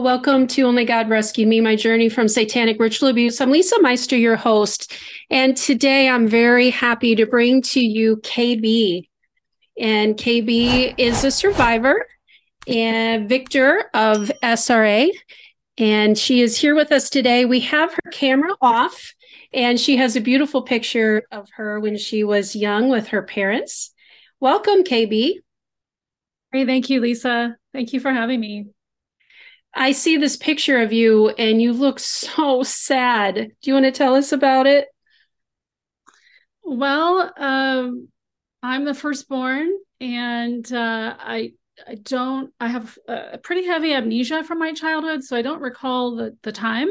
Welcome to Only God Rescue Me, my journey from satanic ritual abuse. I'm Lisa Meister, your host. And today I'm very happy to bring to you KB. And KB is a survivor and victor of SRA. And she is here with us today. We have her camera off, and she has a beautiful picture of her when she was young with her parents. Welcome, KB. Hey, thank you, Lisa. Thank you for having me. I see this picture of you and you look so sad. Do you want to tell us about it? Well, um, I'm the firstborn, and uh, I I don't I have a pretty heavy amnesia from my childhood, so I don't recall the the time.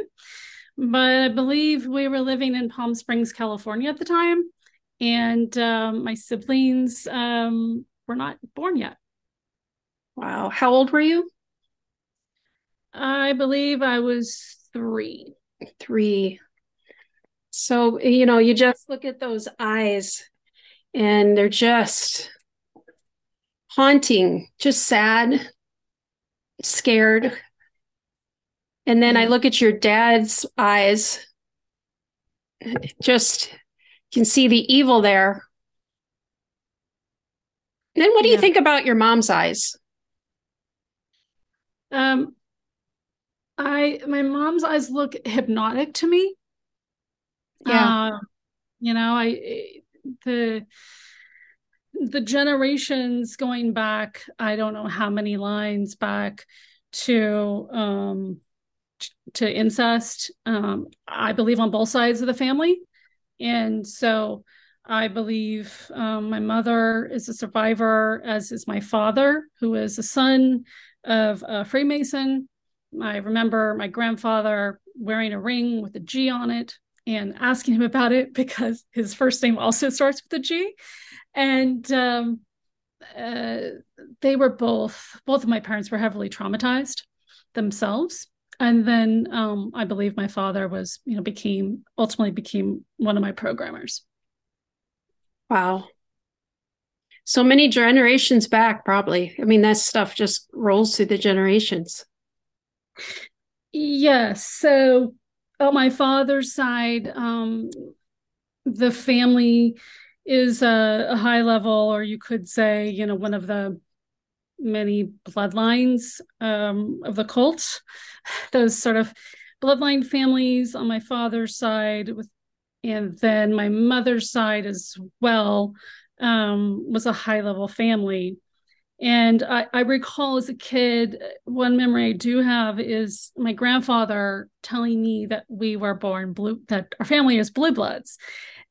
But I believe we were living in Palm Springs, California at the time, and um, my siblings um, were not born yet. Wow, how old were you? I believe I was three. Three. So, you know, you just look at those eyes and they're just haunting, just sad, scared. And then I look at your dad's eyes, just can see the evil there. then what do yeah. you think about your mom's eyes? Um, I my mom's eyes look hypnotic to me. Yeah. Uh, you know, I the the generations going back, I don't know how many lines back to um to incest. Um, I believe on both sides of the family. And so I believe um, my mother is a survivor, as is my father, who is a son of a Freemason I remember my grandfather wearing a ring with a G on it and asking him about it because his first name also starts with a G. And um, uh, they were both, both of my parents were heavily traumatized themselves. And then um, I believe my father was, you know, became ultimately became one of my programmers. Wow. So many generations back, probably. I mean, that stuff just rolls through the generations. Yes. So on my father's side, um, the family is a, a, high level, or you could say, you know, one of the many bloodlines um, of the cult. Those sort of bloodline families on my father's side, with, and then my mother's side as well, um, was a high level family. And I, I, recall as a kid, one memory I do have is my grandfather telling me that we were born blue, that our family is blue bloods.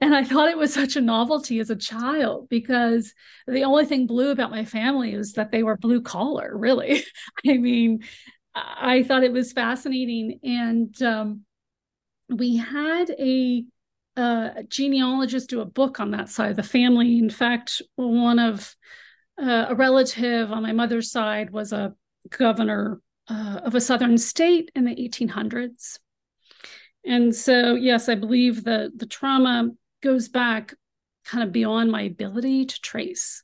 And I thought it was such a novelty as a child because the only thing blue about my family is that they were blue collar, really. I mean, I thought it was fascinating. And um, we had a, a genealogist do a book on that side of the family. In fact, one of uh, a relative on my mother's side was a governor uh, of a southern state in the 1800s. And so, yes, I believe the the trauma goes back kind of beyond my ability to trace.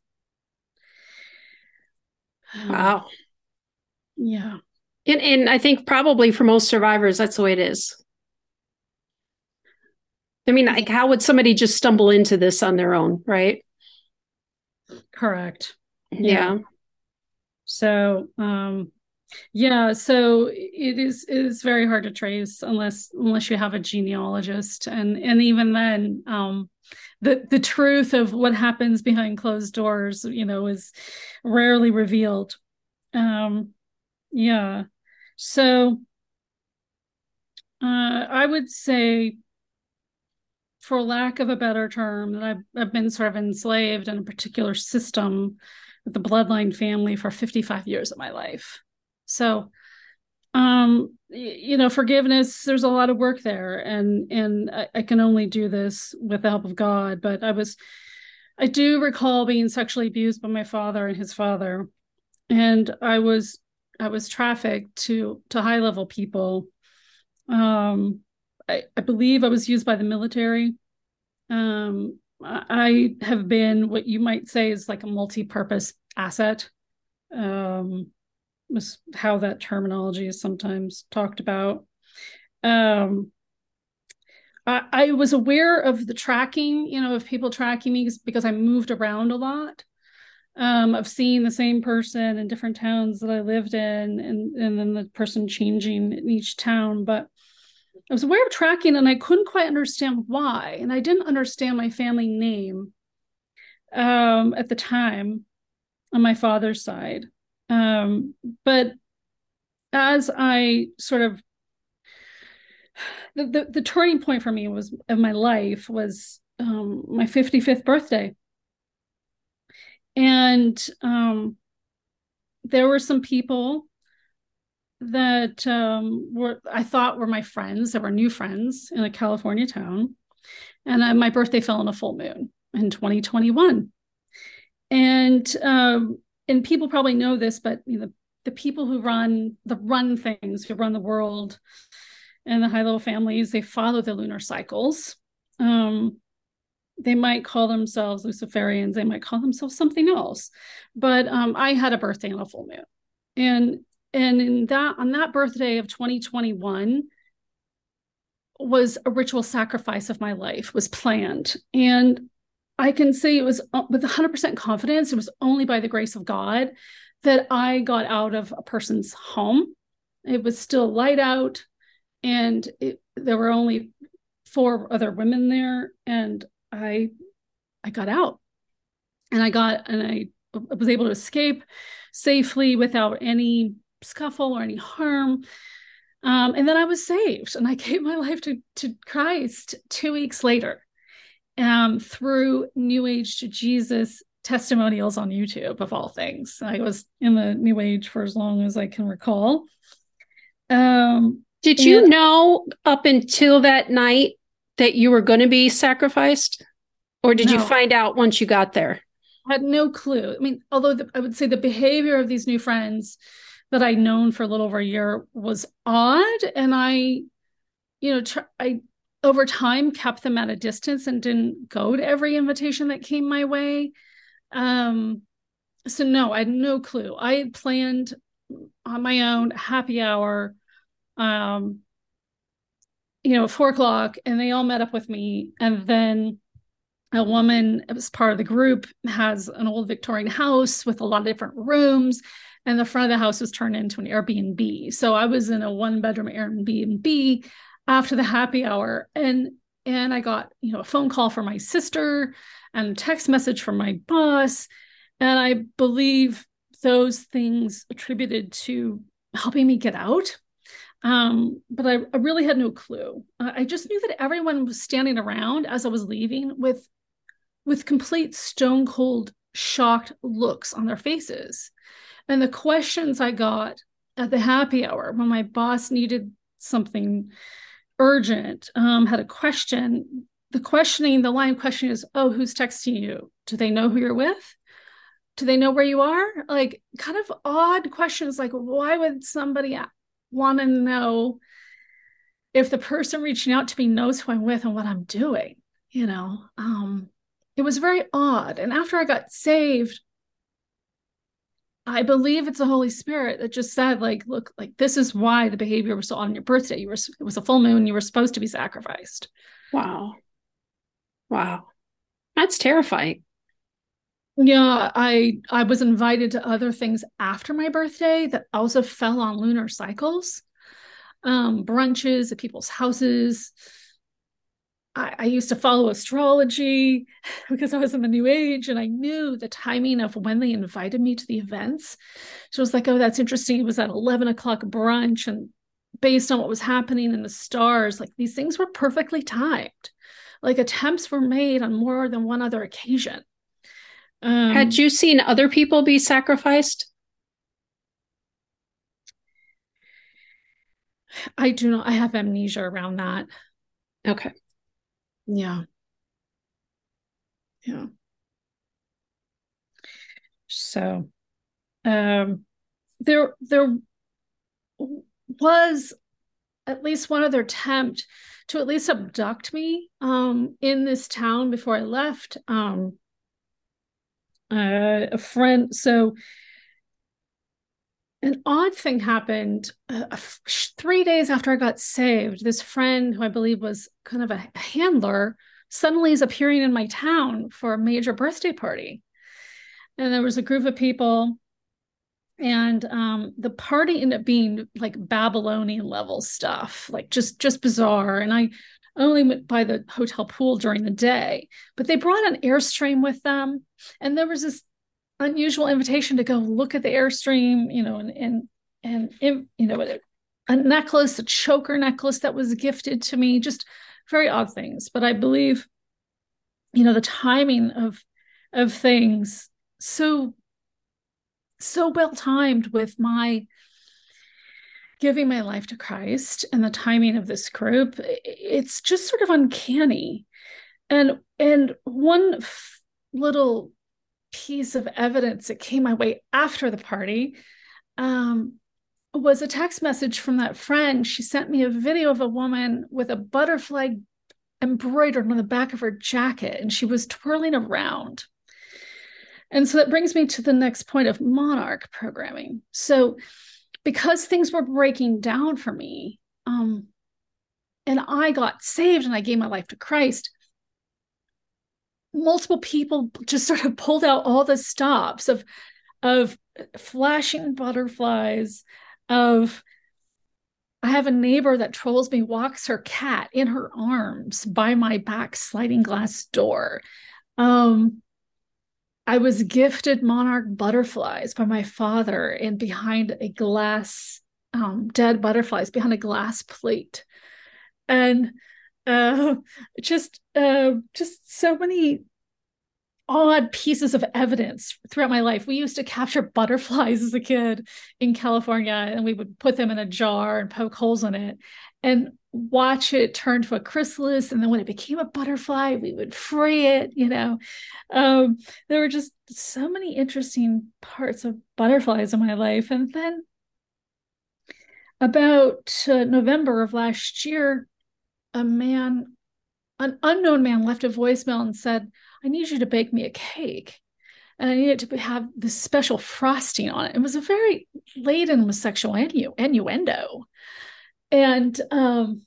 Wow. Um, yeah. And, and I think probably for most survivors, that's the way it is. I mean, like, how would somebody just stumble into this on their own, right? Correct yeah. So um yeah, so it is it is very hard to trace unless unless you have a genealogist and and even then um the the truth of what happens behind closed doors, you know, is rarely revealed. Um yeah. So uh I would say for lack of a better term that I've, I've been sort of enslaved in a particular system with the bloodline family for 55 years of my life. So, um, you know, forgiveness, there's a lot of work there and, and I, I can only do this with the help of God. But I was, I do recall being sexually abused by my father and his father. And I was, I was trafficked to, to high level people. Um, I, I believe I was used by the military. Um, I have been what you might say is like a multi-purpose asset. Um, was how that terminology is sometimes talked about. Um, I, I was aware of the tracking, you know, of people tracking me because I moved around a lot. Um, of seeing the same person in different towns that I lived in, and and then the person changing in each town. But I was aware of tracking, and I couldn't quite understand why, and I didn't understand my family name um, at the time on my father's side. Um, but as I sort of the, the, the turning point for me was of my life was um, my 55th birthday. And um, there were some people that um, were I thought were my friends, that were new friends in a California town. And uh, my birthday fell on a full moon in 2021. And um, and people probably know this, but you know, the people who run the run things, who run the world, and the high level families, they follow the lunar cycles. Um, they might call themselves Luciferians, they might call themselves something else. But um, I had a birthday on a full moon. And and in that on that birthday of 2021 was a ritual sacrifice of my life was planned. And I can say it was uh, with 100% confidence, it was only by the grace of God that I got out of a person's home. It was still light out and it, there were only four other women there and i i got out and i got and i was able to escape safely without any scuffle or any harm um, and then i was saved and i gave my life to, to christ two weeks later um, through new age to jesus testimonials on youtube of all things i was in the new age for as long as i can recall um, did you and, know up until that night that you were going to be sacrificed? Or did no. you find out once you got there? I had no clue. I mean, although the, I would say the behavior of these new friends that I'd known for a little over a year was odd. And I, you know, tr- I over time kept them at a distance and didn't go to every invitation that came my way. Um, so no, I had no clue. I had planned on my own happy hour um, you know, four o'clock, and they all met up with me. And then a woman as part of the group has an old Victorian house with a lot of different rooms, and the front of the house was turned into an Airbnb. So I was in a one bedroom Airbnb after the happy hour, and and I got you know a phone call from my sister and a text message from my boss, and I believe those things attributed to helping me get out um, but I, I, really had no clue. I just knew that everyone was standing around as I was leaving with with complete stone cold shocked looks on their faces. And the questions I got at the happy hour when my boss needed something urgent, um, had a question. The questioning, the line question is, Oh, who's texting you? Do they know who you're with? Do they know where you are? Like, kind of odd questions like, why would somebody want to know if the person reaching out to me knows who I'm with and what I'm doing, you know. Um, it was very odd. And after I got saved, I believe it's the Holy Spirit that just said, like, look, like this is why the behavior was so on your birthday. You were it was a full moon, you were supposed to be sacrificed. Wow. Wow. That's terrifying. Yeah, I I was invited to other things after my birthday that also fell on lunar cycles. Um, brunches at people's houses. I, I used to follow astrology because I was in the new age and I knew the timing of when they invited me to the events. So it was like, oh, that's interesting. It was at 11 o'clock brunch and based on what was happening in the stars, like these things were perfectly timed. Like attempts were made on more than one other occasion. Um, Had you seen other people be sacrificed? I do not. I have amnesia around that. Okay. Yeah. Yeah. So, um, there there was at least one other attempt to at least abduct me um, in this town before I left. Um, uh, a friend. So an odd thing happened uh, three days after I got saved. This friend, who I believe was kind of a handler, suddenly is appearing in my town for a major birthday party. And there was a group of people, and um, the party ended up being like Babylonian level stuff, like just just bizarre. And I only went by the hotel pool during the day, but they brought an airstream with them, and there was this unusual invitation to go look at the airstream, you know, and and and you know a necklace, a choker necklace that was gifted to me, just very odd things. But I believe, you know, the timing of of things so so well timed with my giving my life to Christ and the timing of this group. It's just sort of uncanny. And and one f- little piece of evidence that came my way after the party um, was a text message from that friend. She sent me a video of a woman with a butterfly embroidered on the back of her jacket, and she was twirling around. And so that brings me to the next point of monarch programming. So, because things were breaking down for me, um, and I got saved and I gave my life to Christ, multiple people just sort of pulled out all the stops of of flashing butterflies of I have a neighbor that trolls me, walks her cat in her arms by my back sliding glass door. Um, I was gifted monarch butterflies by my father and behind a glass, um, dead butterflies behind a glass plate. And uh, just uh, just so many odd pieces of evidence throughout my life. We used to capture butterflies as a kid in California, and we would put them in a jar and poke holes in it and watch it turn to a chrysalis. And then when it became a butterfly, we would free it. You know, um, there were just so many interesting parts of butterflies in my life. And then about uh, November of last year, a man, an unknown man, left a voicemail and said, I need you to bake me a cake. And I needed to have this special frosting on it. It was a very laden with sexual innu- innuendo. And um,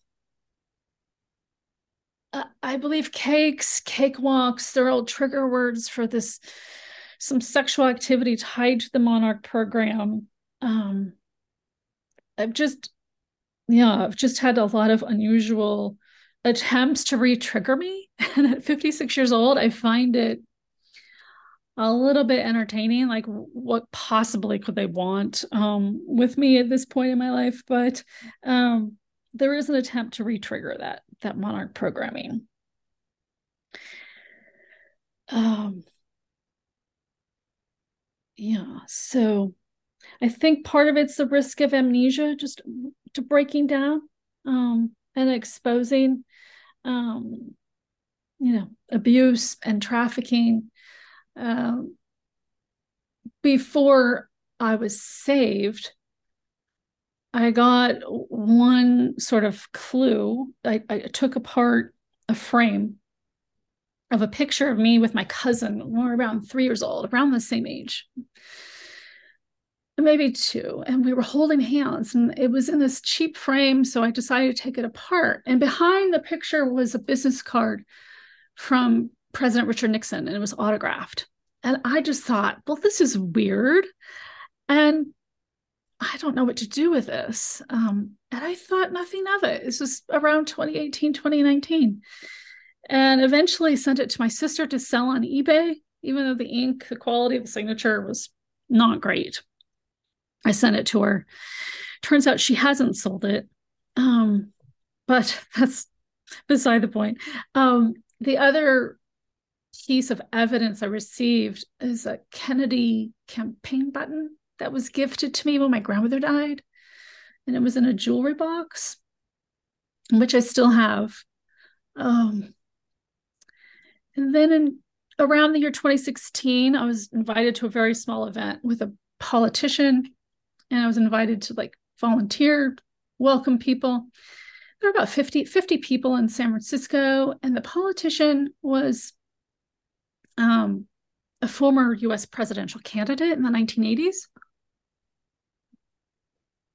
I believe cakes, cakewalks, they're all trigger words for this, some sexual activity tied to the Monarch program. Um, I've just, yeah, I've just had a lot of unusual attempts to re-trigger me. And at 56 years old i find it a little bit entertaining like what possibly could they want um, with me at this point in my life? But um, there is an attempt to re-trigger that that monarch programming. Um, yeah so i think part of it's the risk of amnesia just to breaking down um, and exposing um, you know abuse and trafficking um, before i was saved i got one sort of clue. I, I took apart a frame of a picture of me with my cousin we were around three years old around the same age maybe two and we were holding hands and it was in this cheap frame so i decided to take it apart. And behind the picture was a business card from president richard nixon and it was autographed. And i just thought well this is weird and i don't know what to do with this. Um, and i thought nothing of it. This was around 2018 2019 and eventually sent it to my sister to sell on ebay even though the ink the quality of the signature was not great I sent it to her. Turns out she hasn't sold it. Um, but that's beside the point. Um, the other piece of evidence I received is a Kennedy campaign button that was gifted to me when my grandmother died. And it was in a jewelry box, which I still have. Um, and then in around the year 2016, I was invited to a very small event with a politician and I was invited to like volunteer, welcome people. There were about 50, 50 people in San Francisco, and the politician was um, a former US presidential candidate in the 1980s.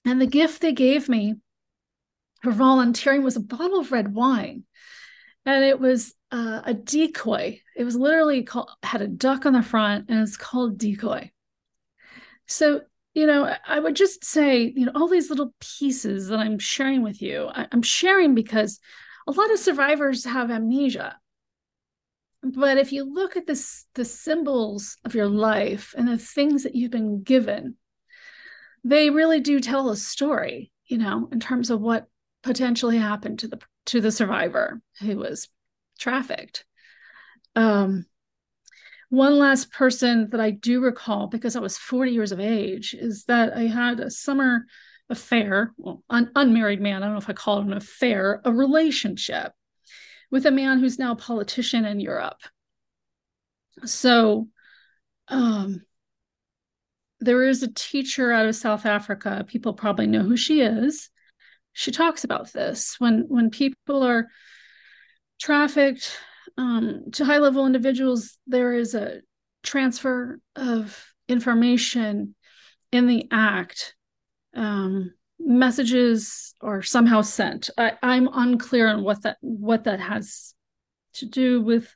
And the gift they gave me for volunteering was a bottle of red wine. And it was uh, a decoy. It was literally called, had a duck on the front and it's called decoy. So, you know, I would just say, you know, all these little pieces that I'm sharing with you, I, I'm sharing because a lot of survivors have amnesia. But if you look at this, the symbols of your life and the things that you've been given, they really do tell a story, you know, in terms of what potentially happened to the to the survivor who was trafficked. Um, one last person that I do recall because I was 40 years of age is that I had a summer affair, well, un- unmarried man, I don't know if I call it an affair, a relationship with a man who's now a politician in Europe. So um, there is a teacher out of South Africa. People probably know who she is. She talks about this when when people are trafficked um, to high level individuals. There is a transfer of information in the act. Um, messages are somehow sent. I, I'm unclear on what that what that has to do with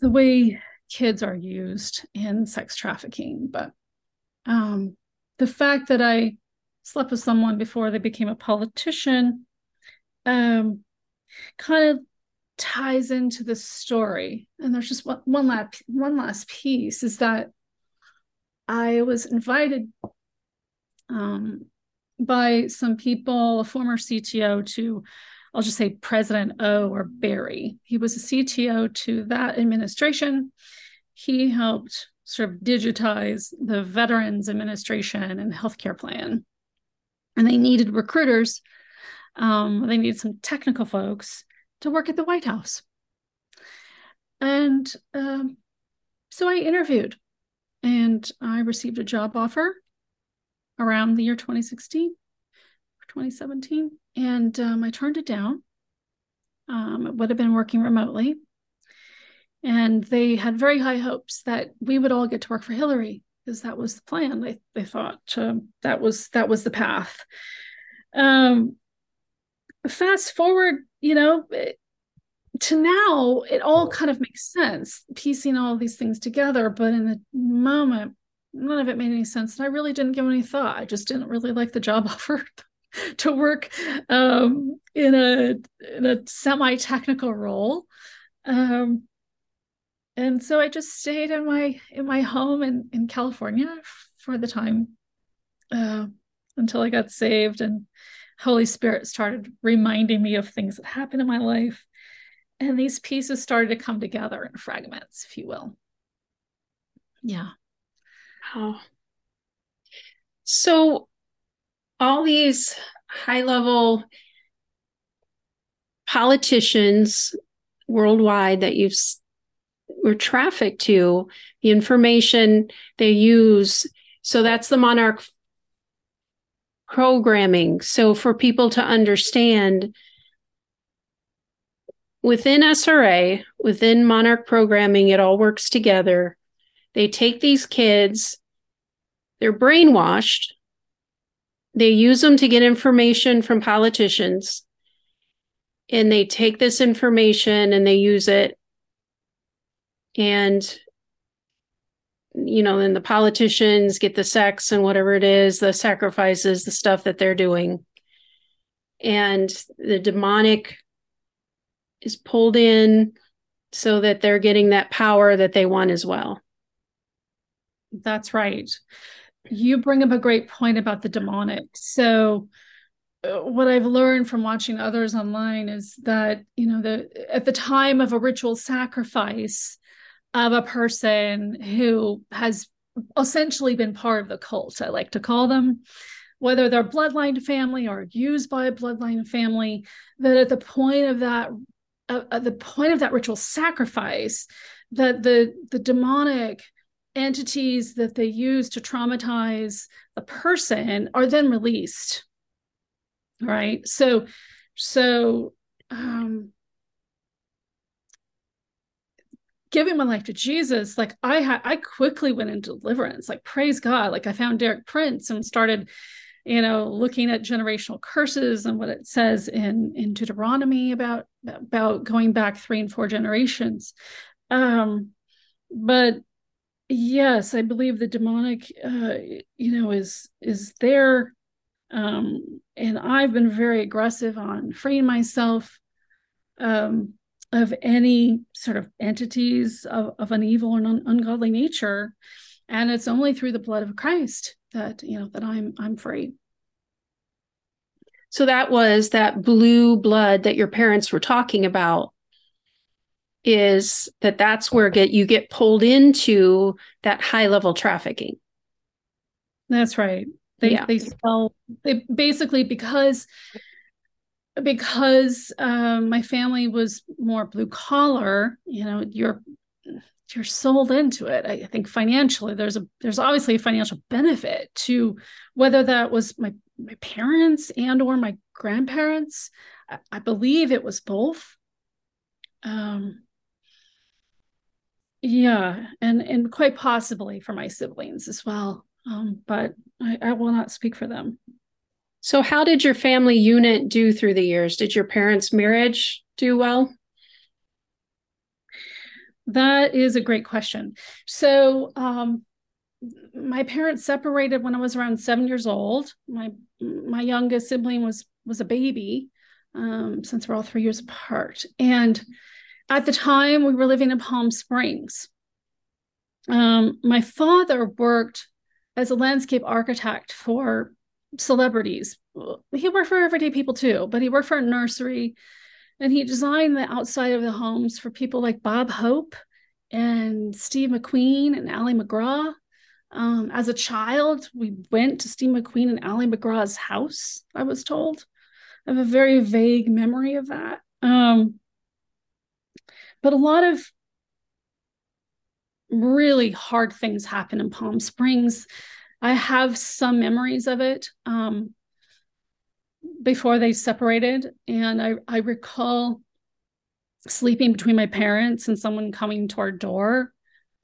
the way kids are used in sex trafficking, but um, the fact that I slept with someone before they became a politician um, kind of ties into the story. And there's just one, one last one last piece is that I was invited um, by some people, a former CTO to, I'll just say President O or Barry. He was a CTO to that administration. He helped sort of digitize the Veterans Administration and healthcare plan. And they needed recruiters. Um, they needed some technical folks to work at the White House. And um, so I interviewed and I received a job offer around the year 2016 or 2017. And um, I turned it down. Um, it would have been working remotely. And they had very high hopes that we would all get to work for Hillary because that was the plan. They, they thought um, that was that was the path. Um, fast forward, you know, to now, it all kind of makes sense, piecing all these things together. But in the moment, none of it made any sense. And I really didn't give any thought. I just didn't really like the job offer to work um, in a in a semi technical role. Um, and so I just stayed in my in my home in in California for the time uh, until I got saved and Holy Spirit started reminding me of things that happened in my life, and these pieces started to come together in fragments, if you will. Yeah. Oh. So, all these high level politicians worldwide that you've were trafficked to, the information they use. So that's the Monarch programming. So for people to understand within SRA, within Monarch programming, it all works together. They take these kids, they're brainwashed, they use them to get information from politicians, and they take this information and they use it. And, you know, then the politicians get the sex and whatever it is, the sacrifices, the stuff that they're doing. And the demonic is pulled in so that they're getting that power that they want as well. That's right. You bring up a great point about the demonic. So, uh, what I've learned from watching others online is that you know the at the time of a ritual sacrifice of a person who has essentially been part of the cult, I like to call them, whether they're bloodline family or used by a bloodline family, that at the point of that uh, at the point of that ritual sacrifice, that the the demonic entities that they use to traumatize the person are then released. Right? So so um giving my life to Jesus, like I had, I quickly went into deliverance. Like praise God. Like I found Derek Prince and started, you know, looking at generational curses and what it says in in Deuteronomy about about going back three and four generations. Um, but yes, I believe the demonic, uh, you know, is is there. Um, and I've been very aggressive on freeing myself um, of any sort of entities of, of an evil or un- ungodly nature. And it's only through the blood of christ that you know that i'm i'm free. So that was that blue blood that your parents were talking about is that that's where get you get pulled into that high level trafficking. That's right. They yeah. they sell they basically because because um, my family was more blue collar, you know, you're you're sold into it. I think financially, there's a there's obviously a financial benefit to whether that was my my parents and or my grandparents. I, I believe it was both. Um, yeah, and and quite possibly for my siblings as well. Um, but I, I will not speak for them. So, how did your family unit do through the years? Did your parents' marriage do well? That is a great question. So, um, my parents separated when I was around seven years old. My my youngest sibling was was a baby, um, since we're all three years apart. And at the time, we were living in Palm Springs. Um, my father worked as a landscape architect for celebrities. He worked for everyday people too, but he worked for a nursery and he designed the outside of the homes for people like Bob Hope and Steve McQueen and Ali MacGraw. Um, as a child, we went to Steve McQueen and Ali MacGraw's house, I was told. I have a very vague memory of that. Um, but a lot of really hard things happen in Palm Springs I have some memories of it um, before they separated, and I, I recall sleeping between my parents and someone coming to our door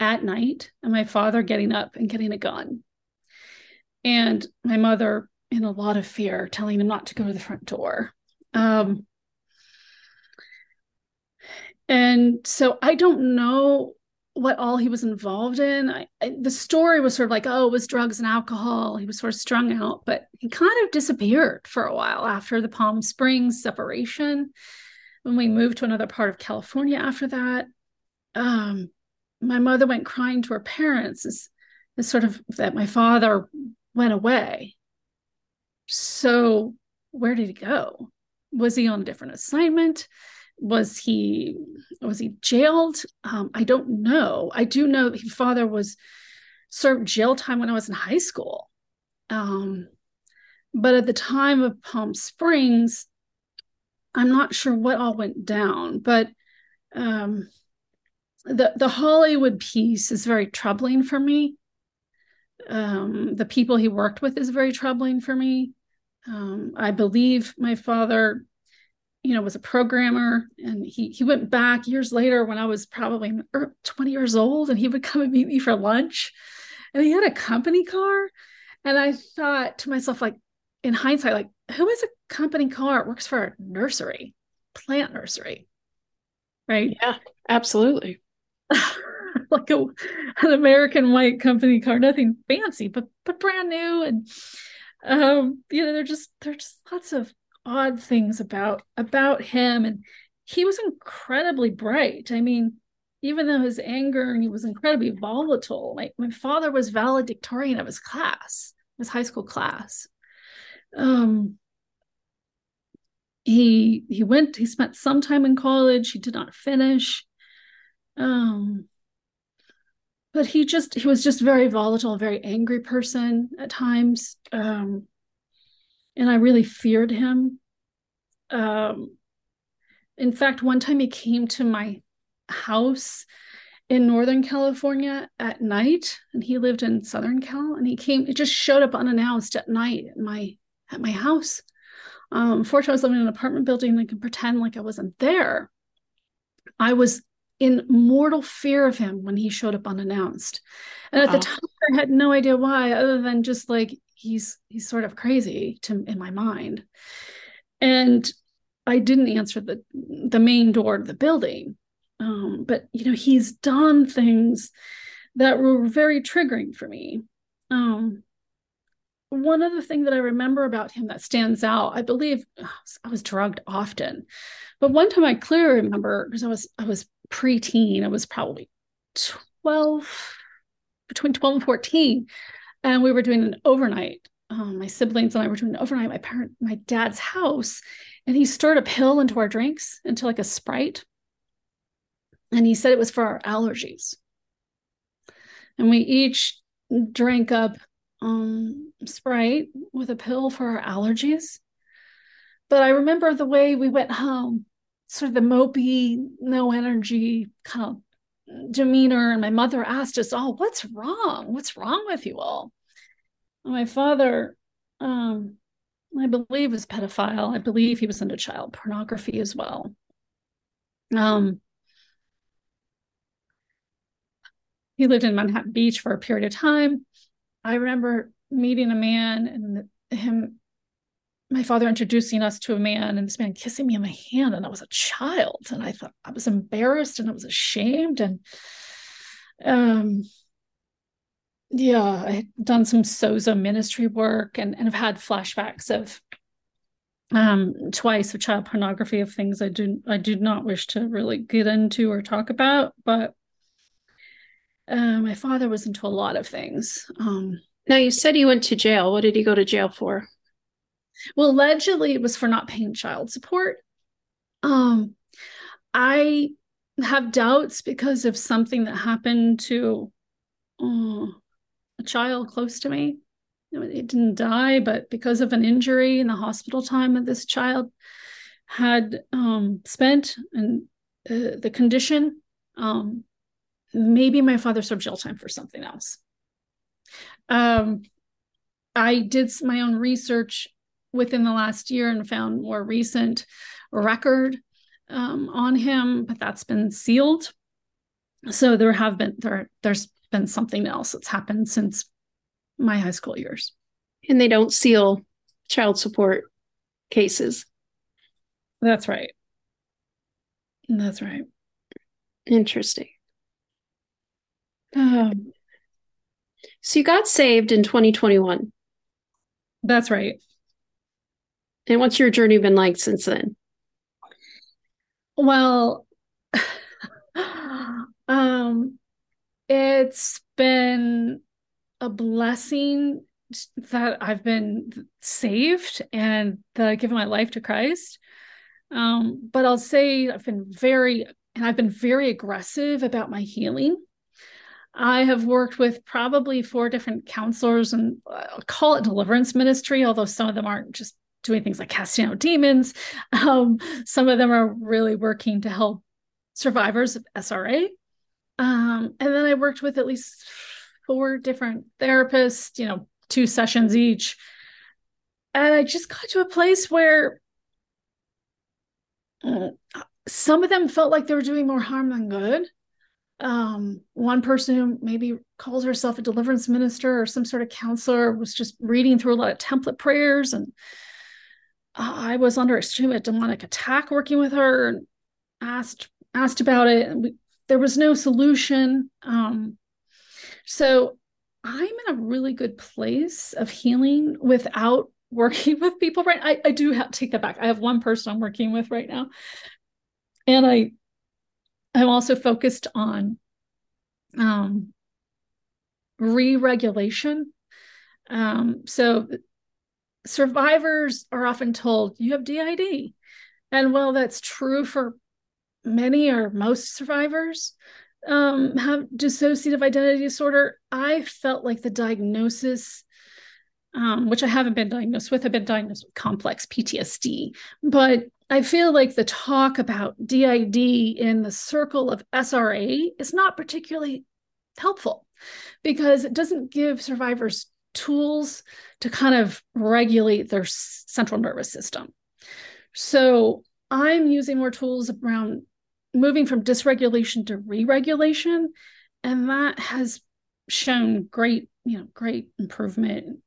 at night, and my father getting up and getting a gun, and my mother in a lot of fear, telling him not to go to the front door. Um, and so I don't know what all he was involved in. I, I, the story was sort of like, oh, it was drugs and alcohol. He was sort of strung out, but he kind of disappeared for a while after the Palm Springs separation. When we moved to another part of California after that, um, my mother went crying to her parents as, as sort of that my father went away. So, where did he go? Was he on a different assignment? Was he was he jailed? Um, i don't know. I do know his father was served jail time when i was in high school. Um, but at the time of palm springs i'm not sure what all went down but um, the the hollywood piece is very troubling for me. Um, the people he worked with is very troubling for me. Um, i believe my father you know was a programmer and he he went back years later when i was probably 20 years old and he would come and meet me for lunch. And he had a company car and i thought to myself like in hindsight like who has a company car it works for a nursery plant nursery? Right? Yeah absolutely. Like a, an american white company car nothing fancy but but brand new and um you know they're just there's just lots of odd things about about him and he was incredibly bright. I mean even though his anger and he was incredibly volatile. Like my father was valedictorian of his class his high school class. Um he he went he spent some time in college. He did not finish. Um but he just he was just very volatile very angry person at times. Um and I really feared him. Um, in fact, one time he came to my house in Northern California at night, and he lived in Southern Cal, and he came, it just showed up unannounced at night at my at my house. Um, fortunately, I was living in an apartment building. and I can pretend like I wasn't there. I was in mortal fear of him when he showed up unannounced. And wow. at the time, I had no idea why, other than just like he's he's sort of crazy to in my mind. And I didn't answer the the main door to the building. Um, but you know, he's done things that were very triggering for me. Um, one other thing that I remember about him that stands out, I believe I was drugged often, but one time I clearly remember because I was I was preteen, I was probably 12, between 12 and 14, and we were doing an overnight. Um, my siblings and I were doing an overnight at my parent, my dad's house, and he stirred a pill into our drinks, into like a Sprite, and he said it was for our allergies. And we each drank up um, Sprite with a pill for our allergies. But I remember the way we went home, sort of the mopey, no energy kind of demeanor. And my mother asked us all, What's wrong? What's wrong with you all? And my father, um, I believe, was pedophile. I believe he was into child pornography as well. Um, he lived in Manhattan Beach for a period of time. I remember meeting a man and him, my father introducing us to a man and this man kissing me on my hand. And I was a child. And I thought I was embarrassed and I was ashamed. And um, yeah, I had done some Sozo ministry work and, and have had flashbacks of um twice of child pornography of things I do I do not wish to really get into or talk about, but uh, my father was into a lot of things. Um, now, you said he went to jail. What did he go to jail for? Well, allegedly, it was for not paying child support. Um, I have doubts because of something that happened to uh, a child close to me. It didn't die, but because of an injury in the hospital time that this child had um, spent and uh, the condition, um, maybe my father served jail time for something else. Um, I did my own research within the last year and found more recent record um, on him, but that's been sealed. So there have been there there's been something else that's happened since my high school years. And they don't seal child support cases. That's right. That's right. Interesting. Um, so you got saved in 2021. That's right. And what's your journey been like since then? Well, um, it's been a blessing that I've been saved and that I've given my life to Christ. Um, but I'll say I've been very, and I've been very aggressive about my healing. I have worked with probably four different counselors and I'll call it deliverance ministry, although some of them aren't just doing things like casting out demons. Um, some of them are really working to help survivors of SRA. Um, and then I worked with at least four different therapists, you know, two sessions each. And I just got to a place where uh, some of them felt like they were doing more harm than good um, one person who maybe calls herself a deliverance minister or some sort of counselor was just reading through a lot of template prayers and i was under extreme demonic attack working with her and asked asked about it. We, there was no solution. Um, so i'm in a really good place of healing without working with people right? I, I do have take that back. I have one person i'm working with right now. And i I'm also focused on um, re-regulation. Um, so survivors are often told you have DID, and while that's true for many or most survivors um, have dissociative identity disorder, I felt like the diagnosis. Um, which I haven't been diagnosed with. I've been diagnosed with complex PTSD, but I feel like the talk about DID in the circle of SRA is not particularly helpful because it doesn't give survivors tools to kind of regulate their central nervous system. So I'm using more tools around moving from dysregulation to re-regulation and that has shown great you know great improvement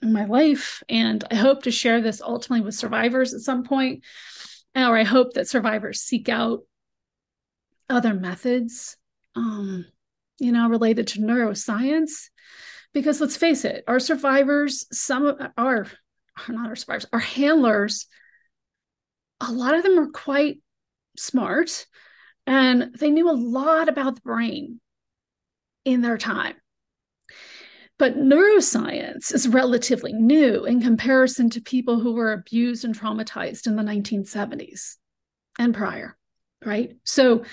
in my life and i hope to share this ultimately with survivors at some point or i hope that survivors seek out other methods um you know related to neuroscience because let's face it our survivors some of our are not our survivors our handlers a lot of them are quite smart and they knew a lot about the brain in their time. But neuroscience is relatively new in comparison to people who were abused and traumatized in the 1970s and prior, right? So,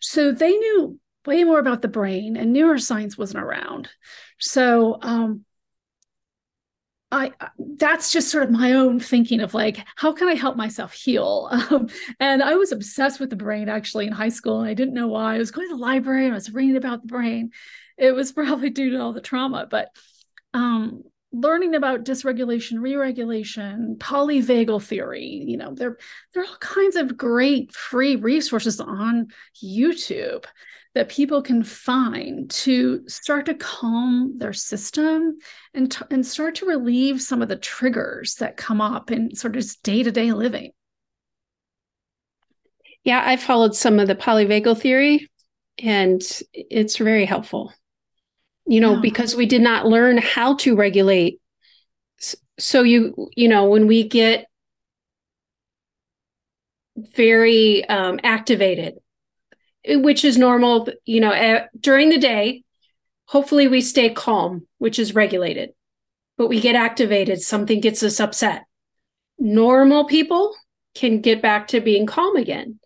so they knew way more about the brain, and neuroscience wasn't around. So, um, I that's just sort of my own thinking of like how can I help myself heal? Um, and I was obsessed with the brain actually in high school, and I didn't know why. I was going to the library and I was reading about the brain. It was probably due to all the trauma, but um, learning about dysregulation, re-regulation, polyvagal theory, you know, there there are all kinds of great free resources on YouTube that people can find to start to calm their system and, t- and start to relieve some of the triggers that come up in sort of day-to-day living. Yeah i followed some of the polyvagal theory and it's very helpful. You know yeah. because we did not learn how to regulate. So you you know when we get very um, activated which is normal, you know, uh, during the day. Hopefully, we stay calm, which is regulated, but we get activated, something gets us upset. Normal people can get back to being calm again,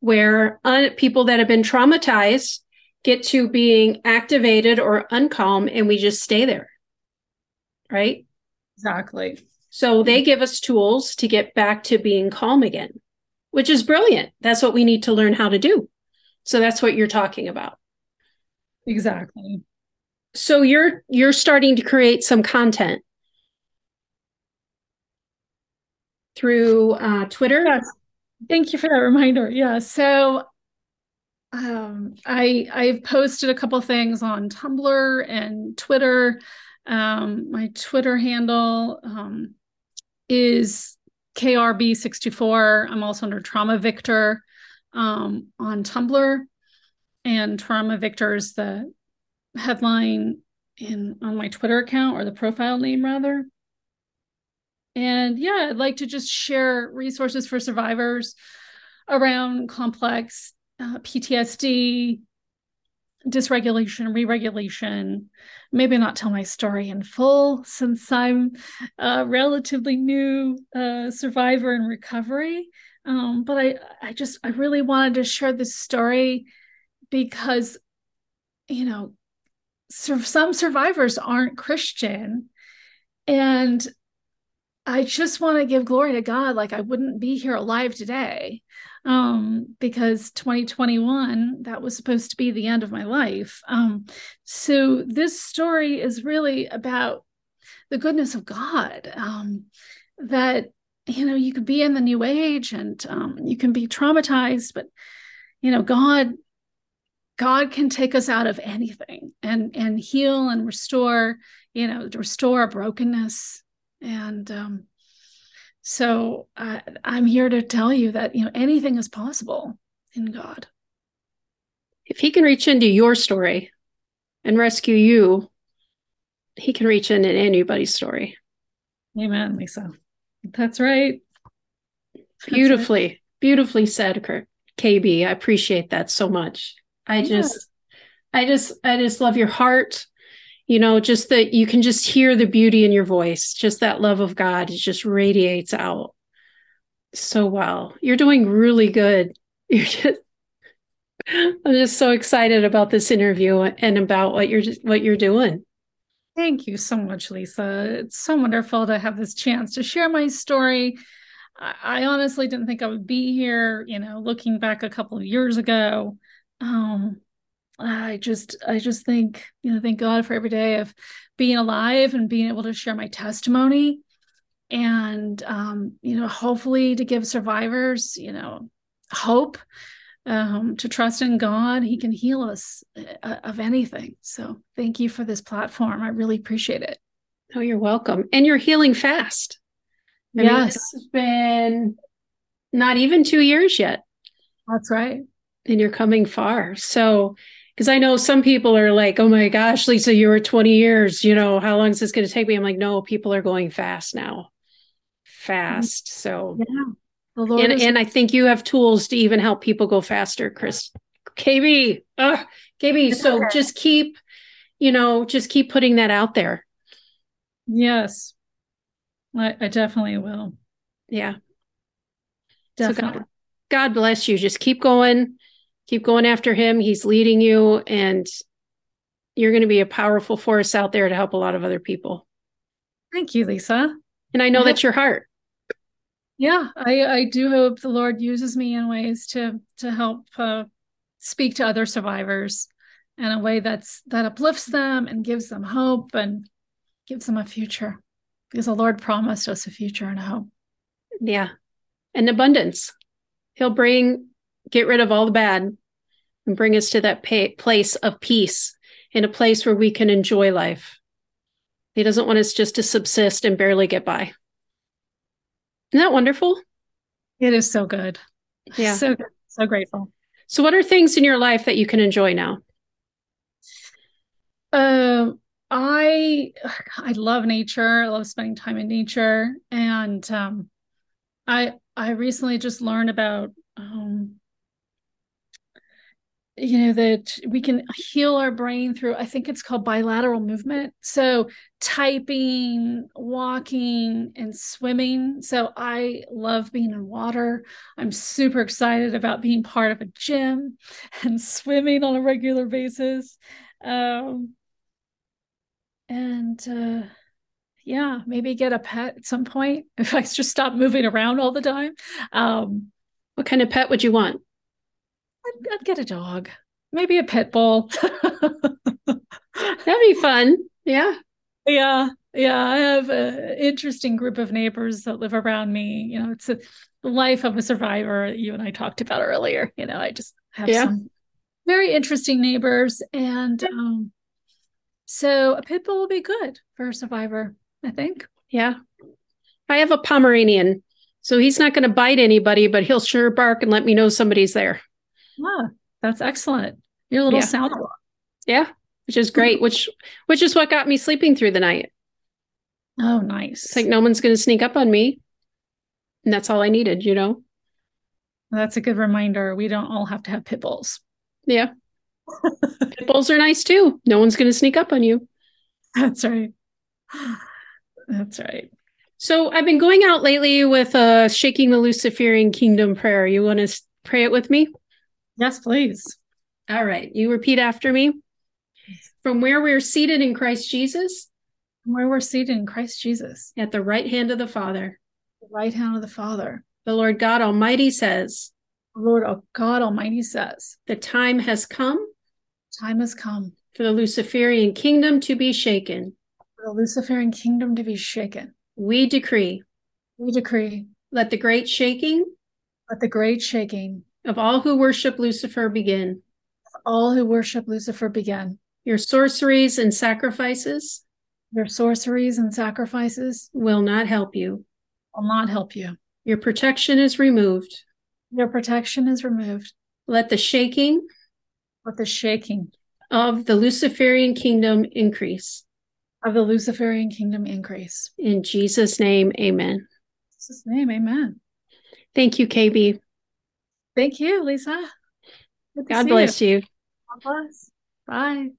where un- people that have been traumatized get to being activated or uncalm, and we just stay there. Right? Exactly. So they give us tools to get back to being calm again, which is brilliant. That's what we need to learn how to do. So that's what you're talking about. Exactly. So you're you're starting to create some content through uh, Twitter. Yes. Thank you for that reminder. Yeah. So um, I I've posted a couple things on Tumblr and Twitter. Um, my Twitter handle um, is KRB624. I'm also under Trauma Victor um, on Tumblr, and Trauma Victor is the headline in on my Twitter account or the profile name rather. And yeah, I'd like to just share resources for survivors around complex uh, PTSD, dysregulation, re-regulation. Maybe not tell my story in full since I'm a relatively new uh, survivor in recovery. Um, but I, I just, I really wanted to share this story because, you know, some survivors aren't Christian. And I just want to give glory to God. Like I wouldn't be here alive today um, because 2021, that was supposed to be the end of my life. Um, so this story is really about the goodness of God um, that you know you could be in the new age and um, you can be traumatized but you know god god can take us out of anything and and heal and restore you know restore our brokenness. And um, so uh, i'm here to tell you that you know anything is possible in god. If he can reach into your story and rescue you he can reach into anybody's story. Amen lisa that's right. Beautifully, right. beautifully said, Kurt. KB. I appreciate that so much. I yeah. just, I just, I just love your heart. You know, just that you can just hear the beauty in your voice. Just that love of God, it just radiates out so well. You're doing really good. You're just, I'm just so excited about this interview and about what you're just what you're doing. Thank you so much, Lisa. It's so wonderful to have this chance to share my story. I, honestly didn't think I would be here, you know, looking back a couple of years ago. Um, I just I just think, you know, thank God for every day of being alive and being able to share my testimony and um, you know, hopefully to give survivors, you know, hope um, to trust in God. He can heal us uh, of anything. So thank you for this platform. I really appreciate it. Oh, you're welcome. And you're healing fast. I yes. Mean, it's been not even two years yet. That's right. And you're coming far. So, because I know some people are like, oh my gosh, Lisa, you were 20 years. You know, how long is this going to take me? I'm like, no, people are going fast now. Fast. So, yeah. And, is- and I think you have tools to even help people go faster, Chris. KB, uh, KB. So just keep, you know, just keep putting that out there. Yes, I, I definitely will. Yeah. Definitely. So God, God bless you. Just keep going, keep going after him. He's leading you, and you're going to be a powerful force out there to help a lot of other people. Thank you, Lisa. And I know that's your heart. Yeah, I, I do hope the Lord uses me in ways to to help uh, speak to other survivors in a way that's that uplifts them and gives them hope and gives them a future because the Lord promised us a future and a hope. Yeah. And abundance. He'll bring, get rid of all the bad and bring us to that pay, place of peace in a place where we can enjoy life. He doesn't want us just to subsist and barely get by. Isn't that wonderful? It is so good. Yeah. So good. So grateful. So, what are things in your life that you can enjoy now? Um, I I love nature. I love spending time in nature, and um, I I recently just learned about um, you know that we can heal our brain through i think it's called bilateral movement so typing walking and swimming so i love being in water i'm super excited about being part of a gym and swimming on a regular basis um, and uh, yeah, maybe get a pet at some point if I just stop moving around all the time. Um, what kind of pet would you want? I'd, I'd get a dog, maybe a pit bull. That'd be fun. Yeah. Yeah. Yeah. I have an interesting group of neighbors that live around me. You know, it's a, the life of a survivor you and I talked about earlier. You know, I just have yeah. some very interesting neighbors and um, so a pit bull will be good for a survivor, I think. Yeah. I have a Pomeranian. So he's not going to bite anybody, but he'll sure bark and let me know somebody's there. Ah, that's excellent. Your little yeah. sound alarm. Yeah, which is great. which which is what got me sleeping through the night. Oh, nice. It's like no one's going to sneak up on me. And that's all I needed, you know? That's a good reminder. We don't all have to have pit bulls. Yeah. Pit bulls are nice too. No one's going to sneak up on you. That's right. That's right. So I've been going out lately with uh shaking the Luciferian kingdom prayer. You want to pray it with me? Yes, please. All right. You repeat after me. From where we're seated in Christ Jesus. From where we're seated in Christ Jesus. At the right hand of the Father. The right hand of the Father. The Lord God Almighty says. The Lord God Almighty says. The time has come Time has come for the Luciferian kingdom to be shaken. For the Luciferian kingdom to be shaken. We decree. We decree. Let the great shaking. Let the great shaking of all who worship Lucifer begin. Of all who worship Lucifer begin. Your sorceries and sacrifices. Your sorceries and sacrifices will not help you. Will not help you. Your protection is removed. Your protection is removed. Let the shaking Let the shaking of the Luciferian kingdom increase. Of the Luciferian kingdom increase. In Jesus' name, amen. In Jesus' name, amen. Thank you, KB. Thank you, Lisa. God bless you. you. God bless. Bye.